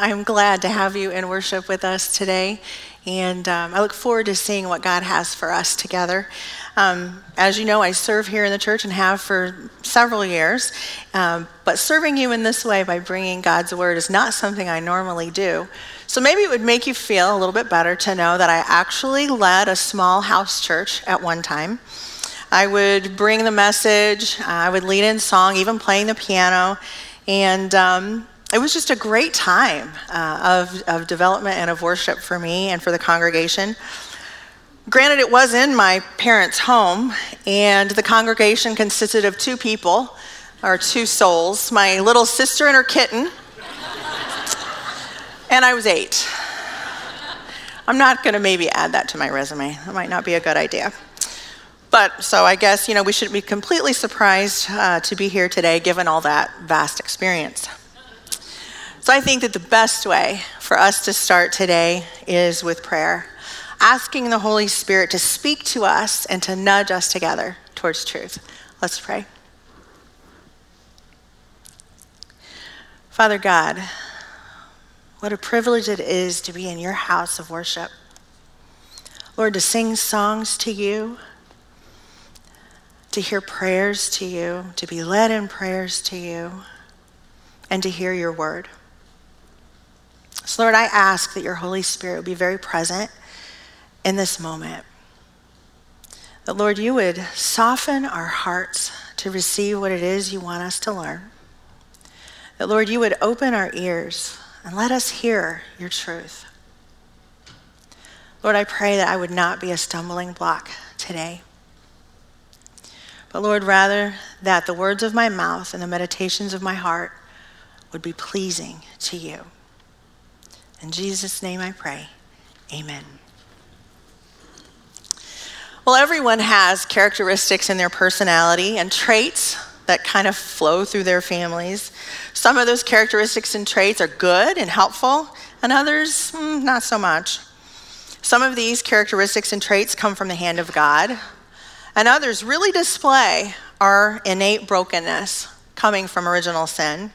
Well, welcome. I am glad to have you in worship with us today. And um, I look forward to seeing what God has for us together. Um, as you know, I serve here in the church and have for several years. Um, but serving you in this way by bringing God's word is not something I normally do. So maybe it would make you feel a little bit better to know that I actually led a small house church at one time. I would bring the message, I would lead in song, even playing the piano. And um, it was just a great time uh, of, of development and of worship for me and for the congregation. Granted, it was in my parents' home, and the congregation consisted of two people, or two souls my little sister and her kitten, and I was eight. I'm not going to maybe add that to my resume. That might not be a good idea. But so I guess, you know, we should be completely surprised uh, to be here today given all that vast experience. So I think that the best way for us to start today is with prayer, asking the Holy Spirit to speak to us and to nudge us together towards truth. Let's pray. Father God, what a privilege it is to be in your house of worship. Lord, to sing songs to you, to hear prayers to you, to be led in prayers to you, and to hear your word. So, Lord, I ask that your Holy Spirit would be very present in this moment. That, Lord, you would soften our hearts to receive what it is you want us to learn. That, Lord, you would open our ears and let us hear your truth. Lord, I pray that I would not be a stumbling block today. But Lord, rather that the words of my mouth and the meditations of my heart would be pleasing to you. In Jesus' name I pray. Amen. Well, everyone has characteristics in their personality and traits that kind of flow through their families. Some of those characteristics and traits are good and helpful, and others, mm, not so much. Some of these characteristics and traits come from the hand of God, and others really display our innate brokenness coming from original sin.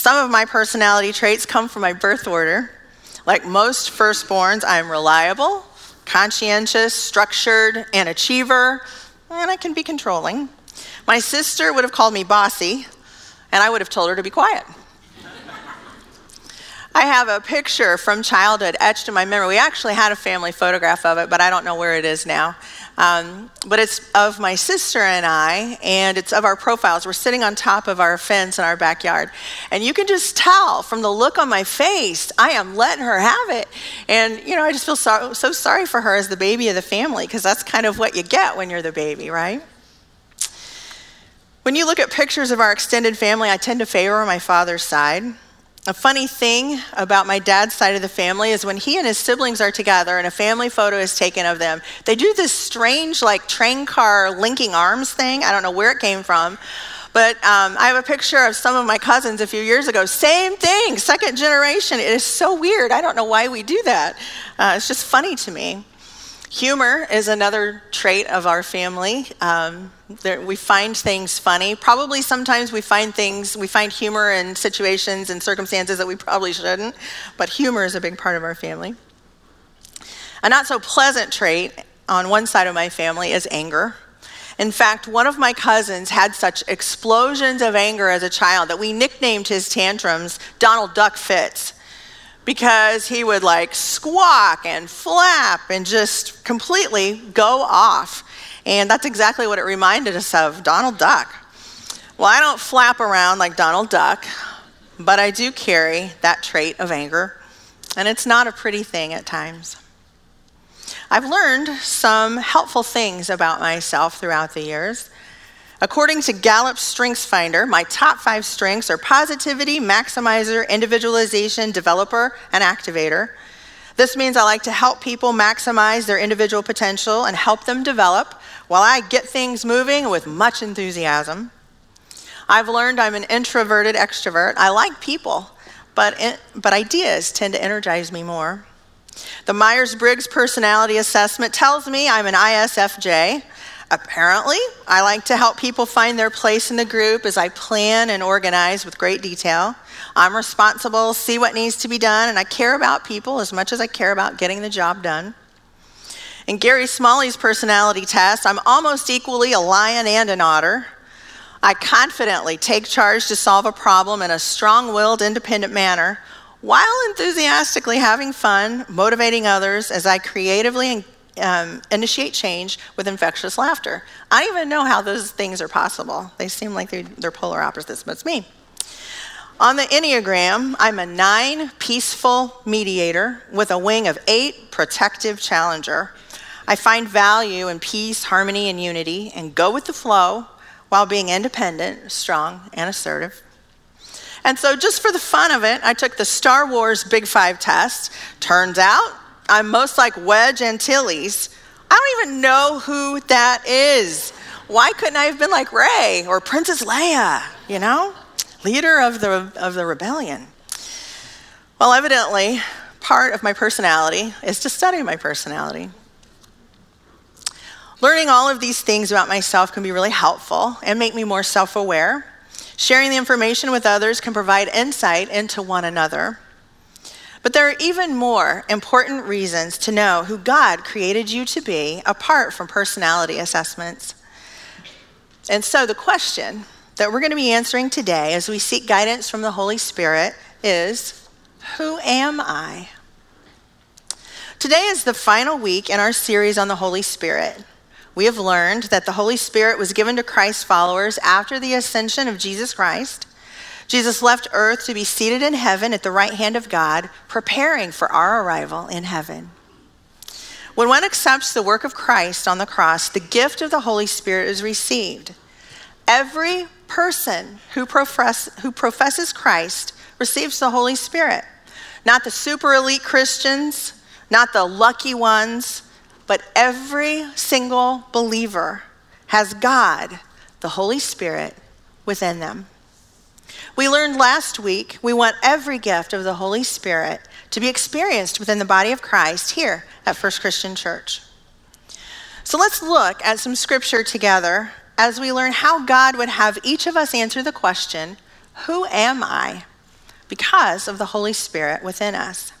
Some of my personality traits come from my birth order. Like most firstborns, I'm reliable, conscientious, structured, and an achiever, and I can be controlling. My sister would have called me bossy, and I would have told her to be quiet. I have a picture from childhood etched in my memory. We actually had a family photograph of it, but I don't know where it is now. Um, but it's of my sister and I, and it's of our profiles. We're sitting on top of our fence in our backyard. And you can just tell from the look on my face, I am letting her have it. And, you know, I just feel so, so sorry for her as the baby of the family, because that's kind of what you get when you're the baby, right? When you look at pictures of our extended family, I tend to favor my father's side. A funny thing about my dad's side of the family is when he and his siblings are together and a family photo is taken of them, they do this strange, like, train car linking arms thing. I don't know where it came from. But um, I have a picture of some of my cousins a few years ago. Same thing, second generation. It is so weird. I don't know why we do that. Uh, it's just funny to me. Humor is another trait of our family. Um, there, we find things funny. Probably sometimes we find things, we find humor in situations and circumstances that we probably shouldn't, but humor is a big part of our family. A not so pleasant trait on one side of my family is anger. In fact, one of my cousins had such explosions of anger as a child that we nicknamed his tantrums Donald Duck Fits because he would like squawk and flap and just completely go off. And that's exactly what it reminded us of Donald Duck. Well, I don't flap around like Donald Duck, but I do carry that trait of anger, and it's not a pretty thing at times. I've learned some helpful things about myself throughout the years. According to Gallup's Strengths Finder, my top five strengths are positivity, maximizer, individualization, developer, and activator. This means I like to help people maximize their individual potential and help them develop while I get things moving with much enthusiasm. I've learned I'm an introverted extrovert. I like people, but, but ideas tend to energize me more. The Myers Briggs personality assessment tells me I'm an ISFJ. Apparently, I like to help people find their place in the group as I plan and organize with great detail. I'm responsible, see what needs to be done, and I care about people as much as I care about getting the job done. In Gary Smalley's personality test, I'm almost equally a lion and an otter. I confidently take charge to solve a problem in a strong willed, independent manner while enthusiastically having fun, motivating others as I creatively um, initiate change with infectious laughter. I don't even know how those things are possible. They seem like they're, they're polar opposites, but it's me. On the Enneagram, I'm a nine peaceful mediator with a wing of eight protective challenger. I find value in peace, harmony, and unity and go with the flow while being independent, strong, and assertive. And so, just for the fun of it, I took the Star Wars Big Five test. Turns out I'm most like Wedge Antilles. I don't even know who that is. Why couldn't I have been like Rey or Princess Leia, you know? Leader of the, of the rebellion. Well, evidently, part of my personality is to study my personality. Learning all of these things about myself can be really helpful and make me more self aware. Sharing the information with others can provide insight into one another. But there are even more important reasons to know who God created you to be apart from personality assessments. And so the question that we're going to be answering today as we seek guidance from the Holy Spirit is Who am I? Today is the final week in our series on the Holy Spirit we have learned that the Holy Spirit was given to Christ's followers after the ascension of Jesus Christ. Jesus left earth to be seated in heaven at the right hand of God, preparing for our arrival in heaven. When one accepts the work of Christ on the cross, the gift of the Holy Spirit is received. Every person who, profess, who professes Christ receives the Holy Spirit. Not the super elite Christians, not the lucky ones, but every single believer has God, the Holy Spirit, within them. We learned last week we want every gift of the Holy Spirit to be experienced within the body of Christ here at First Christian Church. So let's look at some scripture together as we learn how God would have each of us answer the question Who am I? because of the Holy Spirit within us.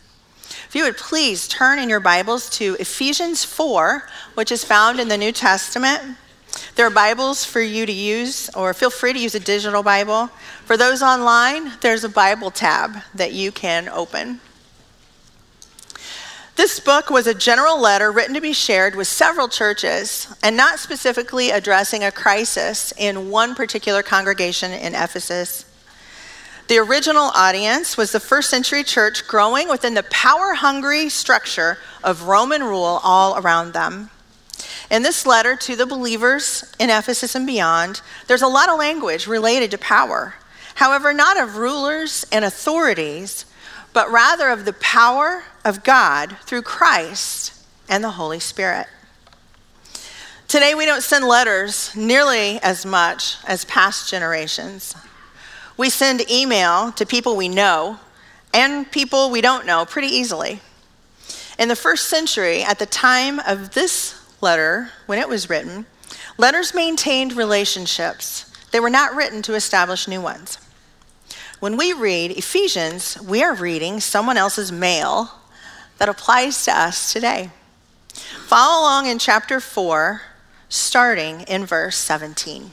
If you would please turn in your Bibles to Ephesians 4, which is found in the New Testament. There are Bibles for you to use, or feel free to use a digital Bible. For those online, there's a Bible tab that you can open. This book was a general letter written to be shared with several churches and not specifically addressing a crisis in one particular congregation in Ephesus. The original audience was the first century church growing within the power hungry structure of Roman rule all around them. In this letter to the believers in Ephesus and beyond, there's a lot of language related to power. However, not of rulers and authorities, but rather of the power of God through Christ and the Holy Spirit. Today, we don't send letters nearly as much as past generations. We send email to people we know and people we don't know pretty easily. In the first century, at the time of this letter, when it was written, letters maintained relationships. They were not written to establish new ones. When we read Ephesians, we are reading someone else's mail that applies to us today. Follow along in chapter 4, starting in verse 17.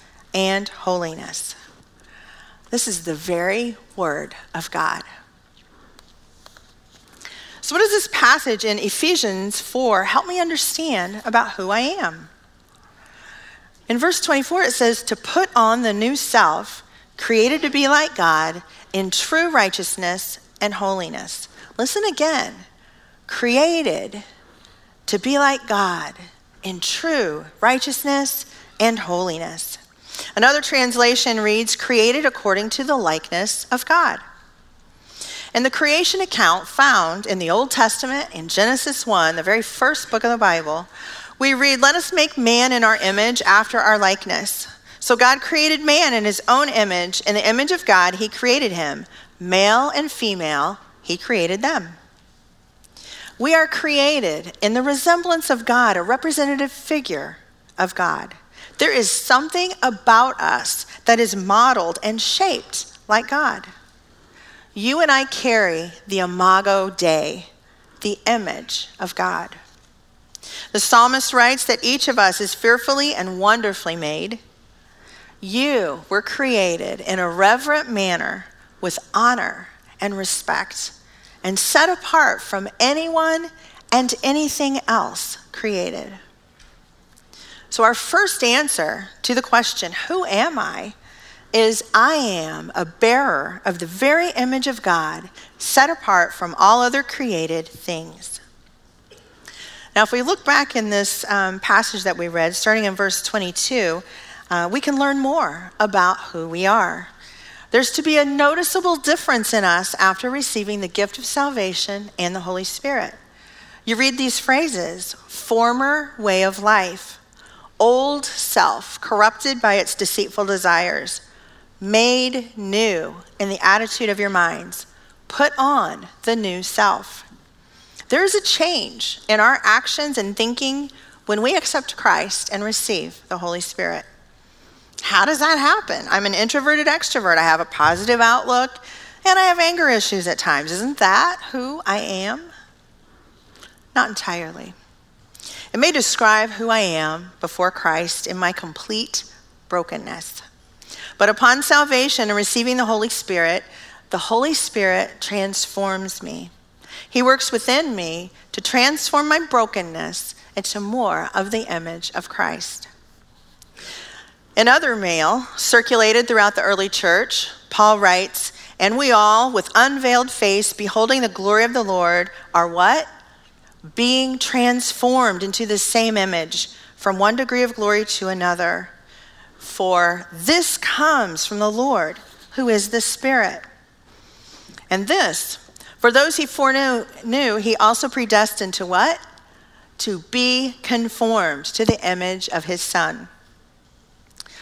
and holiness. This is the very word of God. So, what does this passage in Ephesians 4 help me understand about who I am? In verse 24, it says, To put on the new self, created to be like God in true righteousness and holiness. Listen again created to be like God in true righteousness and holiness. Another translation reads, created according to the likeness of God. In the creation account found in the Old Testament in Genesis 1, the very first book of the Bible, we read, Let us make man in our image after our likeness. So God created man in his own image. In the image of God, he created him. Male and female, he created them. We are created in the resemblance of God, a representative figure of God. There is something about us that is modeled and shaped like God. You and I carry the imago Dei, the image of God. The psalmist writes that each of us is fearfully and wonderfully made. You were created in a reverent manner with honor and respect and set apart from anyone and anything else created. So, our first answer to the question, Who am I? is I am a bearer of the very image of God, set apart from all other created things. Now, if we look back in this um, passage that we read, starting in verse 22, uh, we can learn more about who we are. There's to be a noticeable difference in us after receiving the gift of salvation and the Holy Spirit. You read these phrases former way of life, old self, corrupted by its deceitful desires, made new in the attitude of your minds, put on the new self. There is a change in our actions and thinking when we accept Christ and receive the Holy Spirit. How does that happen? I'm an introverted extrovert. I have a positive outlook and I have anger issues at times. Isn't that who I am? Not entirely. It may describe who I am before Christ in my complete brokenness. But upon salvation and receiving the Holy Spirit, the Holy Spirit transforms me. He works within me to transform my brokenness into more of the image of Christ. Another mail circulated throughout the early church, Paul writes, And we all, with unveiled face, beholding the glory of the Lord, are what? Being transformed into the same image from one degree of glory to another. For this comes from the Lord, who is the Spirit. And this, for those he foreknew, knew, he also predestined to what? To be conformed to the image of his Son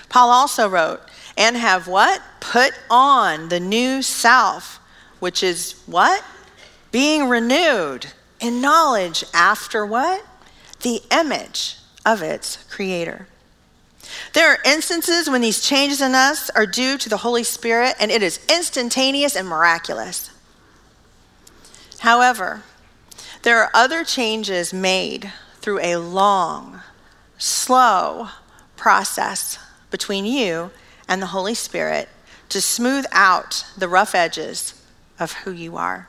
Paul also wrote, and have what? Put on the new self, which is what? Being renewed in knowledge after what? The image of its creator. There are instances when these changes in us are due to the Holy Spirit, and it is instantaneous and miraculous. However, there are other changes made through a long, slow process between you and the Holy Spirit to smooth out the rough edges of who you are.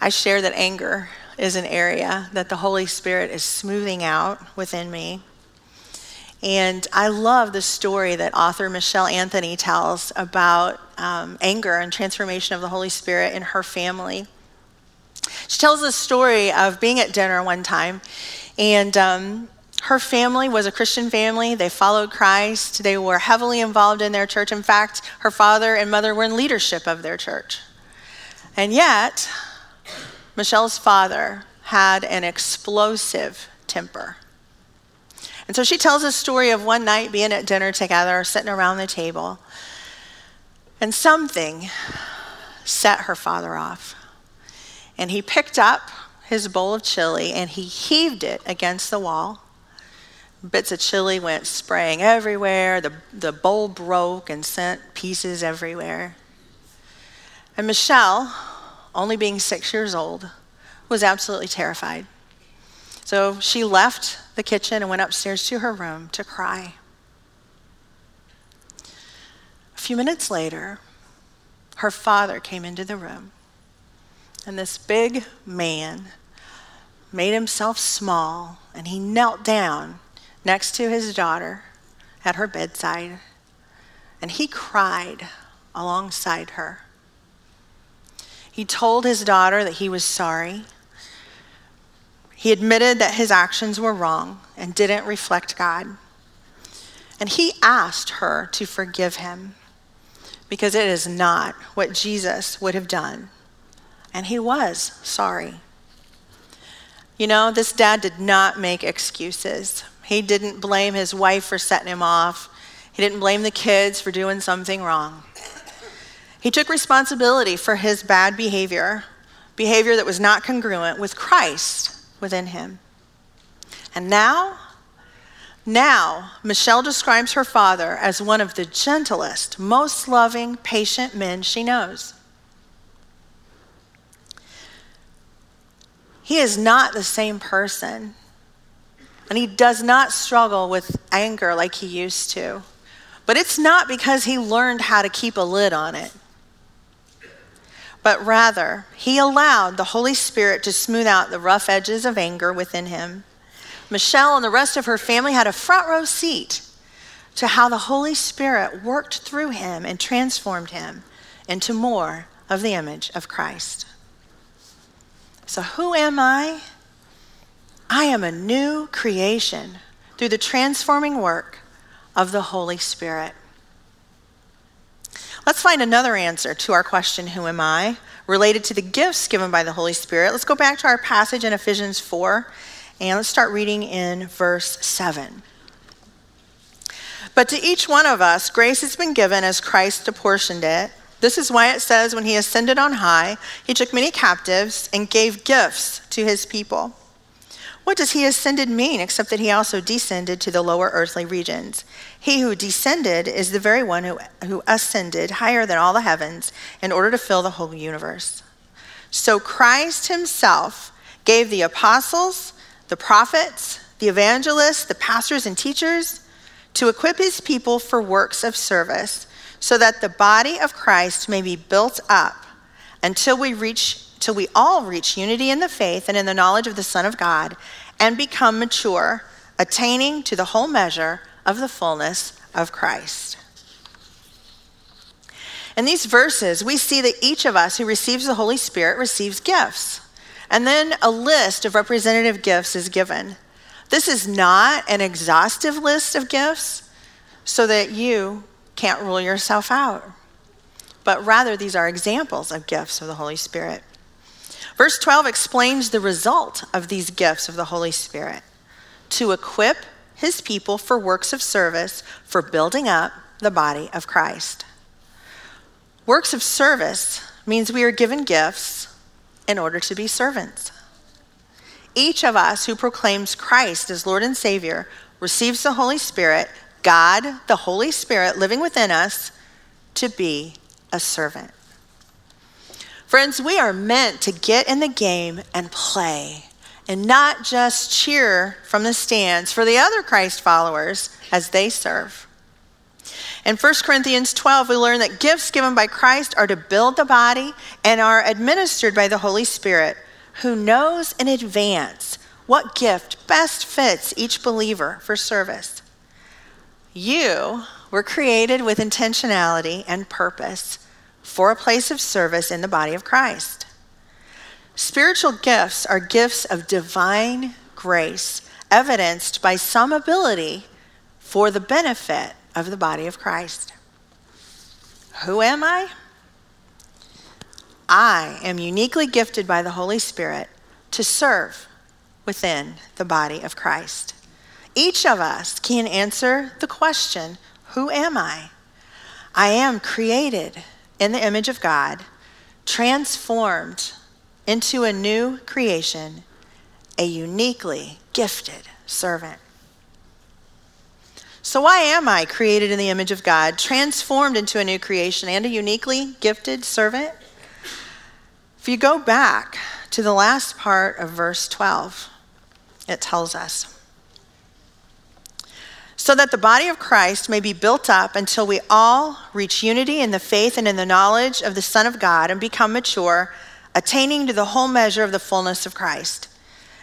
I share that anger is an area that the Holy Spirit is smoothing out within me. And I love the story that author Michelle Anthony tells about um, anger and transformation of the Holy Spirit in her family. She tells the story of being at dinner one time, and um, her family was a Christian family. They followed Christ. They were heavily involved in their church. In fact, her father and mother were in leadership of their church. And yet, Michelle's father had an explosive temper. And so she tells a story of one night being at dinner together, sitting around the table, and something set her father off. And he picked up his bowl of chili and he heaved it against the wall bits of chili went spraying everywhere. The, the bowl broke and sent pieces everywhere. And Michelle, only being six years old, was absolutely terrified. So she left the kitchen and went upstairs to her room to cry. A few minutes later, her father came into the room, and this big man made himself small and he knelt down next to his daughter at her bedside and he cried alongside her. He told his daughter that he was sorry. He admitted that his actions were wrong and didn't reflect God. And he asked her to forgive him because it is not what Jesus would have done. And he was sorry. You know, this dad did not make excuses. He didn't blame his wife for setting him off. He didn't blame the kids for doing something wrong. He took responsibility for his bad behavior, behavior that was not congruent with Christ within him. And now, now, Michelle describes her father as one of the gentlest, most loving, patient men she knows. He is not the same person, and he does not struggle with anger like he used to. But it's not because he learned how to keep a lid on it. But rather, he allowed the Holy Spirit to smooth out the rough edges of anger within him. Michelle and the rest of her family had a front row seat to how the Holy Spirit worked through him and transformed him into more of the image of Christ. So, who am I? I am a new creation through the transforming work of the Holy Spirit. Let's find another answer to our question, Who am I? related to the gifts given by the Holy Spirit. Let's go back to our passage in Ephesians 4, and let's start reading in verse 7. But to each one of us, grace has been given as Christ apportioned it. This is why it says, when he ascended on high, he took many captives and gave gifts to his people. What does he ascended mean except that he also descended to the lower earthly regions? He who descended is the very one who, who ascended higher than all the heavens in order to fill the whole universe. So Christ himself gave the apostles, the prophets, the evangelists, the pastors, and teachers to equip his people for works of service so that the body of Christ may be built up until we reach till we all reach unity in the faith and in the knowledge of the Son of God and become mature, attaining to the whole measure of the fullness of Christ. In these verses, we see that each of us who receives the Holy Spirit receives gifts. And then a list of representative gifts is given. This is not an exhaustive list of gifts so that you can't rule yourself out, but rather these are examples of gifts of the Holy Spirit. Verse 12 explains the result of these gifts of the Holy Spirit to equip his people for works of service for building up the body of Christ. Works of service means we are given gifts in order to be servants. Each of us who proclaims Christ as Lord and Savior receives the Holy Spirit, God, the Holy Spirit living within us, to be a servant. Friends, we are meant to get in the game and play and not just cheer from the stands for the other Christ followers as they serve. In 1 Corinthians 12, we learn that gifts given by Christ are to build the body and are administered by the Holy Spirit, who knows in advance what gift best fits each believer for service. You were created with intentionality and purpose for a place of service in the body of Christ. Spiritual gifts are gifts of divine grace, evidenced by some ability for the benefit of the body of Christ. Who am I? I am uniquely gifted by the Holy Spirit to serve within the body of Christ. Each of us can answer the question Who am I? I am created in the image of God, transformed into a new creation, a uniquely gifted servant. So, why am I created in the image of God, transformed into a new creation, and a uniquely gifted servant? If you go back to the last part of verse 12, it tells us so that the body of Christ may be built up until we all reach unity in the faith and in the knowledge of the Son of God and become mature, attaining to the whole measure of the fullness of Christ.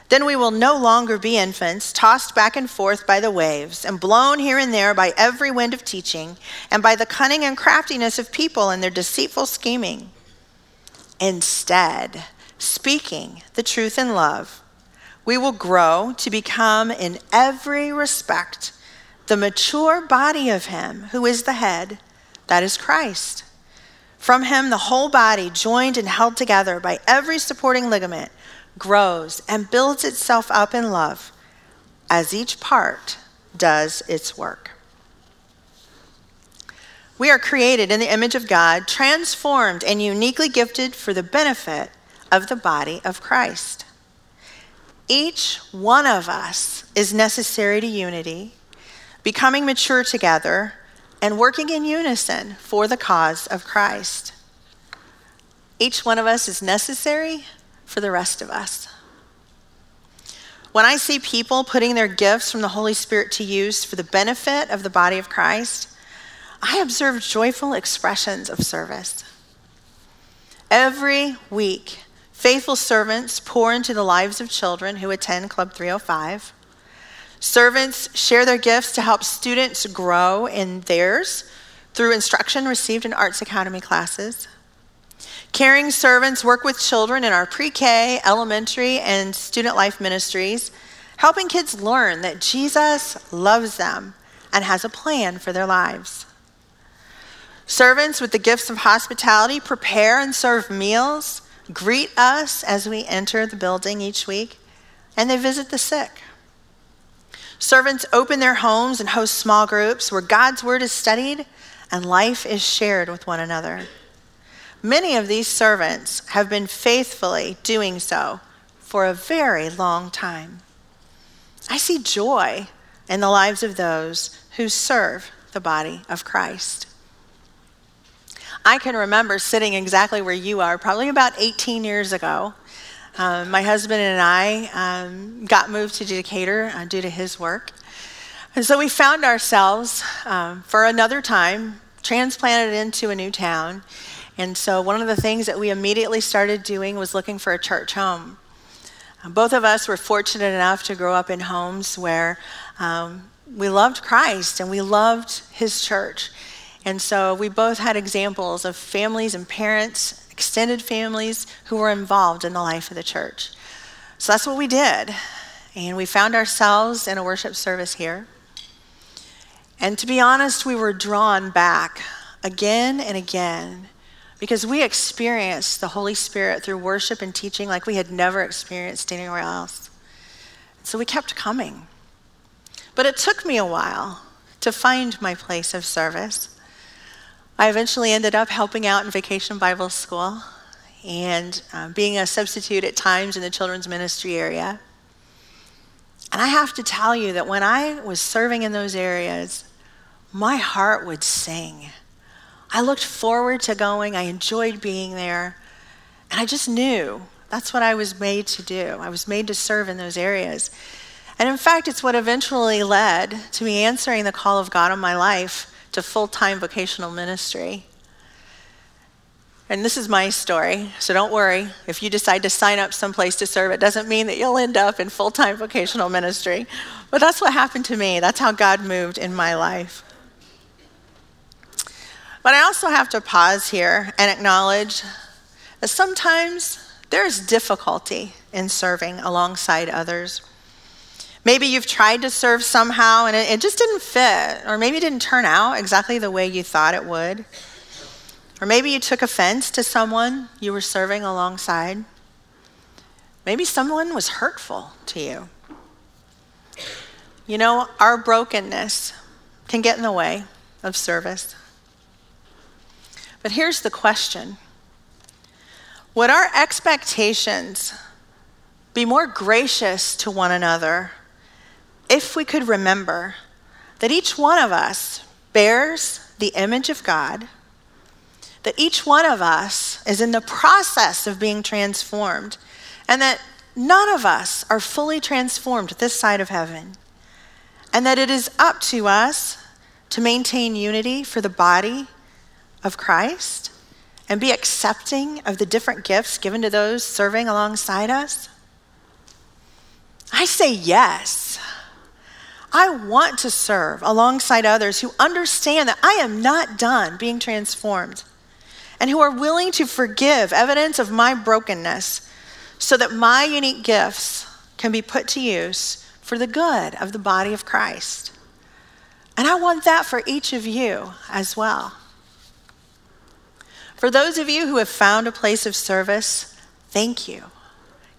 Then we will no longer be infants, tossed back and forth by the waves, and blown here and there by every wind of teaching, and by the cunning and craftiness of people and their deceitful scheming. Instead, speaking the truth in love, we will grow to become in every respect the mature body of Him who is the head, that is Christ. From Him, the whole body, joined and held together by every supporting ligament, grows and builds itself up in love as each part does its work. We are created in the image of God, transformed and uniquely gifted for the benefit of the body of Christ. Each one of us is necessary to unity becoming mature together, and working in unison for the cause of Christ. Each one of us is necessary for the rest of us. When I see people putting their gifts from the Holy Spirit to use for the benefit of the body of Christ, I observe joyful expressions of service. Every week, faithful servants pour into the lives of children who attend Club 305. Servants share their gifts to help students grow in theirs through instruction received in Arts Academy classes. Caring servants work with children in our pre K, elementary, and student life ministries, helping kids learn that Jesus loves them and has a plan for their lives. Servants with the gifts of hospitality prepare and serve meals, greet us as we enter the building each week, and they visit the sick. Servants open their homes and host small groups where God's word is studied and life is shared with one another. Many of these servants have been faithfully doing so for a very long time. I see joy in the lives of those who serve the body of Christ. I can remember sitting exactly where you are, probably about 18 years ago, um, my husband and I um, got moved to Decatur uh, due to his work. And so we found ourselves, um, for another time, transplanted into a new town. And so one of the things that we immediately started doing was looking for a church home. Uh, both of us were fortunate enough to grow up in homes where um, we loved Christ and we loved his church. And so we both had examples of families and parents extended families who were involved in the life of the church. So that's what we did. And we found ourselves in a worship service here. And to be honest, we were drawn back again and again because we experienced the Holy Spirit through worship and teaching like we had never experienced anywhere else. So we kept coming. But it took me a while to find my place of service. I eventually ended up helping out in Vacation Bible School and uh, being a substitute at times in the children's ministry area. And I have to tell you that when I was serving in those areas, my heart would sing. I looked forward to going, I enjoyed being there, and I just knew that's what I was made to do. I was made to serve in those areas. And in fact, it's what eventually led to me answering the call of God on my life to full time vocational ministry. And this is my story, so don't worry. If you decide to sign up someplace to serve, it doesn't mean that you'll end up in full time vocational ministry. But that's what happened to me. That's how God moved in my life. But I also have to pause here and acknowledge that sometimes there's difficulty in serving alongside others. Maybe you've tried to serve somehow and it, it just didn't fit, or maybe it didn't turn out exactly the way you thought it would. Or maybe you took offense to someone you were serving alongside. Maybe someone was hurtful to you. You know, our brokenness can get in the way of service. But here's the question Would our expectations be more gracious to one another if we could remember that each one of us bears the image of God, that each one of us is in the process of being transformed, and that none of us are fully transformed this side of heaven. and that it is up to us to maintain unity for the body of Christ and be accepting of the different gifts given to those serving alongside us? I say yes. I want to serve alongside others who understand that I am not done being transformed and who are willing to forgive evidence of my brokenness so that my unique gifts can be put to use for the good of the body of Christ. And I want that for each of you as well. For those of you who have found a place of service, thank you.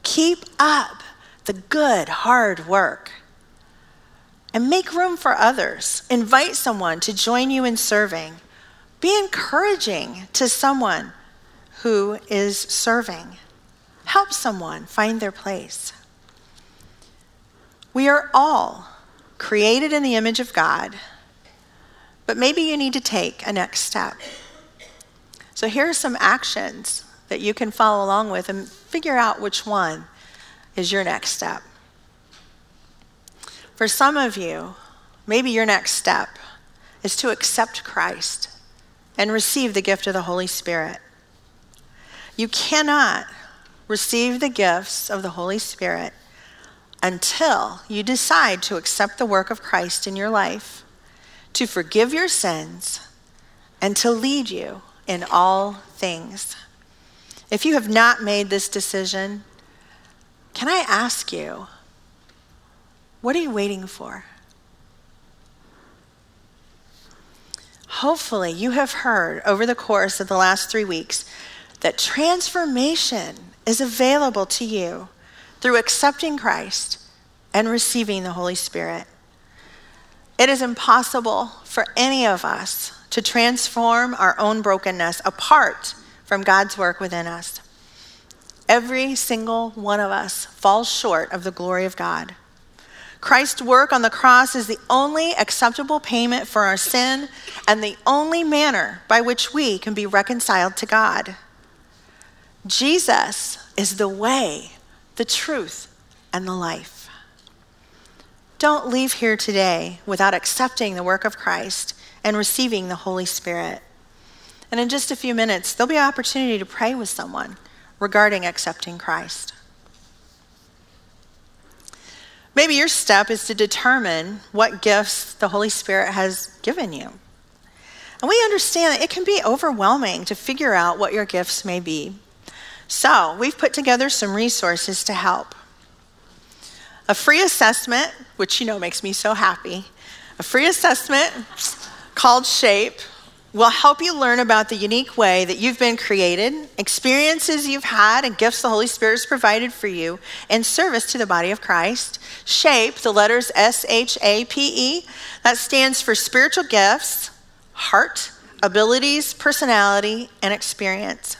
Keep up the good, hard work. And make room for others. Invite someone to join you in serving. Be encouraging to someone who is serving. Help someone find their place. We are all created in the image of God, but maybe you need to take a next step. So here are some actions that you can follow along with and figure out which one is your next step. For some of you, maybe your next step is to accept Christ and receive the gift of the Holy Spirit. You cannot receive the gifts of the Holy Spirit until you decide to accept the work of Christ in your life, to forgive your sins, and to lead you in all things. If you have not made this decision, can I ask you, what are you waiting for? Hopefully, you have heard over the course of the last three weeks that transformation is available to you through accepting Christ and receiving the Holy Spirit. It is impossible for any of us to transform our own brokenness apart from God's work within us. Every single one of us falls short of the glory of God. Christ's work on the cross is the only acceptable payment for our sin and the only manner by which we can be reconciled to God. Jesus is the way, the truth, and the life. Don't leave here today without accepting the work of Christ and receiving the Holy Spirit. And in just a few minutes, there'll be an opportunity to pray with someone regarding accepting Christ. Maybe your step is to determine what gifts the Holy Spirit has given you. And we understand that it can be overwhelming to figure out what your gifts may be. So, we've put together some resources to help. A free assessment, which you know makes me so happy, a free assessment called SHAPE will help you learn about the unique way that you've been created, experiences you've had, and gifts the Holy Spirit has provided for you in service to the body of Christ. SHAPE, the letters S H A P E, that stands for spiritual gifts, heart, abilities, personality, and experience.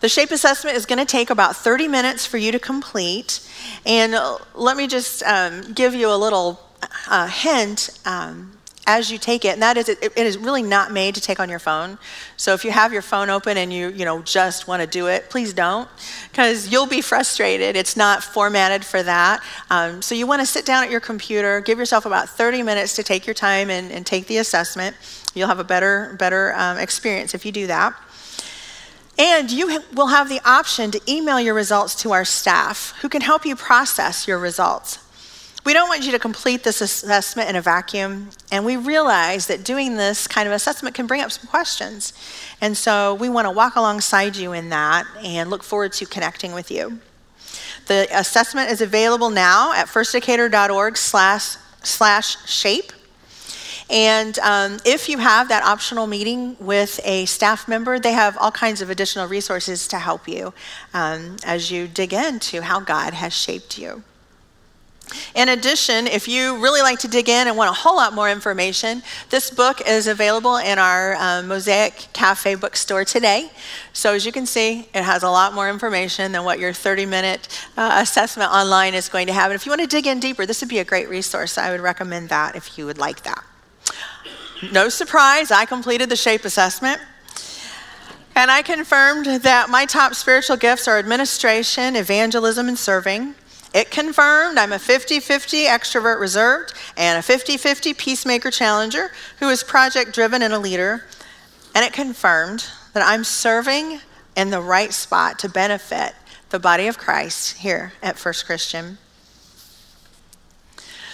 The SHAPE assessment is going to take about 30 minutes for you to complete. And let me just um, give you a little uh, hint. Um, as you take it, and that is, it, it is really not made to take on your phone. So if you have your phone open and you, you know, just want to do it, please don't, because you'll be frustrated. It's not formatted for that. Um, so you want to sit down at your computer, give yourself about 30 minutes to take your time and, and take the assessment. You'll have a better, better um, experience if you do that. And you will have the option to email your results to our staff who can help you process your results. We don't want you to complete this assessment in a vacuum, and we realize that doing this kind of assessment can bring up some questions. And so we want to walk alongside you in that and look forward to connecting with you. The assessment is available now at firstdecatur.org slash, slash shape. And um, if you have that optional meeting with a staff member, they have all kinds of additional resources to help you um, as you dig into how God has shaped you. In addition, if you really like to dig in and want a whole lot more information, this book is available in our um, Mosaic Cafe bookstore today. So, as you can see, it has a lot more information than what your 30 minute uh, assessment online is going to have. And if you want to dig in deeper, this would be a great resource. I would recommend that if you would like that. No surprise, I completed the SHAPE assessment. And I confirmed that my top spiritual gifts are administration, evangelism, and serving. It confirmed I'm a 50 50 extrovert reserved and a 50 50 peacemaker challenger who is project driven and a leader. And it confirmed that I'm serving in the right spot to benefit the body of Christ here at First Christian.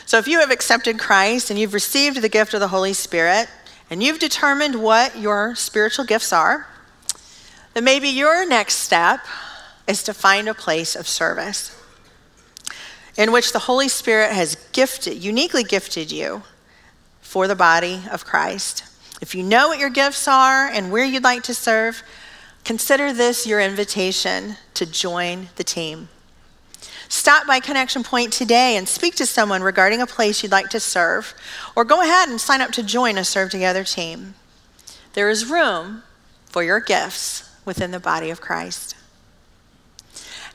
So, if you have accepted Christ and you've received the gift of the Holy Spirit and you've determined what your spiritual gifts are, then maybe your next step is to find a place of service in which the Holy Spirit has gifted, uniquely gifted you for the body of Christ. If you know what your gifts are and where you'd like to serve, consider this your invitation to join the team. Stop by Connection Point today and speak to someone regarding a place you'd like to serve, or go ahead and sign up to join a Serve Together team. There is room for your gifts within the body of Christ.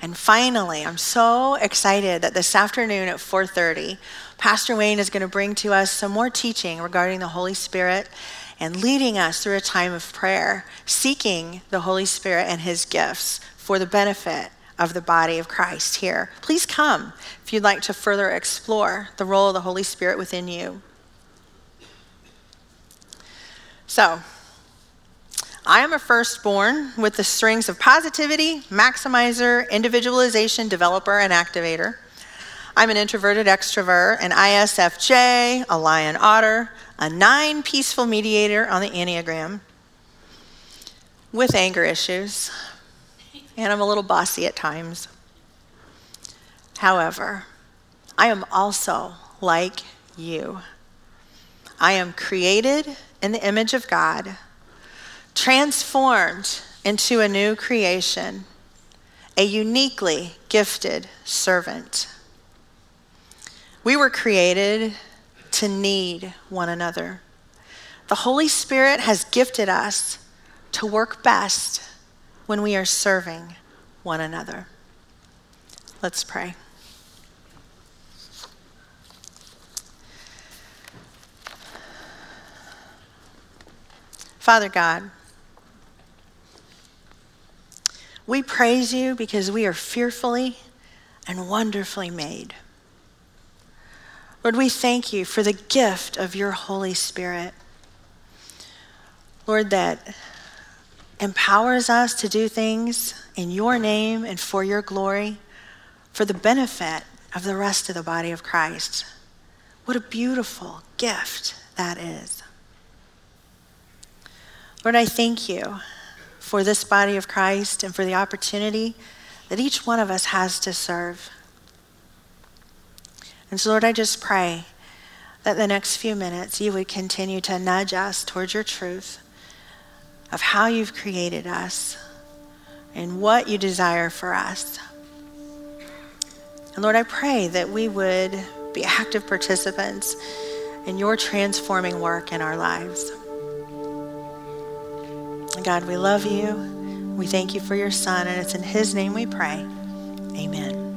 And finally, I'm so excited that this afternoon at 4:30, Pastor Wayne is going to bring to us some more teaching regarding the Holy Spirit and leading us through a time of prayer, seeking the Holy Spirit and his gifts for the benefit of the body of Christ here. Please come if you'd like to further explore the role of the Holy Spirit within you. So, I am a firstborn with the strings of positivity, maximizer, individualization, developer, and activator. I'm an introverted extrovert, an ISFJ, a lion otter, a nine peaceful mediator on the Enneagram with anger issues, and I'm a little bossy at times. However, I am also like you. I am created in the image of God transformed into a new creation, a uniquely gifted servant. We were created to need one another. The Holy Spirit has gifted us to work best when we are serving one another. Let's pray. Father God, we praise you because we are fearfully and wonderfully made. Lord, we thank you for the gift of your Holy Spirit. Lord, that empowers us to do things in your name and for your glory for the benefit of the rest of the body of Christ. What a beautiful gift that is. Lord, I thank you for this body of Christ and for the opportunity that each one of us has to serve. And so, Lord, I just pray that the next few minutes you would continue to nudge us towards your truth of how you've created us and what you desire for us. And Lord, I pray that we would be active participants in your transforming work in our lives. God, we love you. We thank you for your son, and it's in his name we pray. Amen.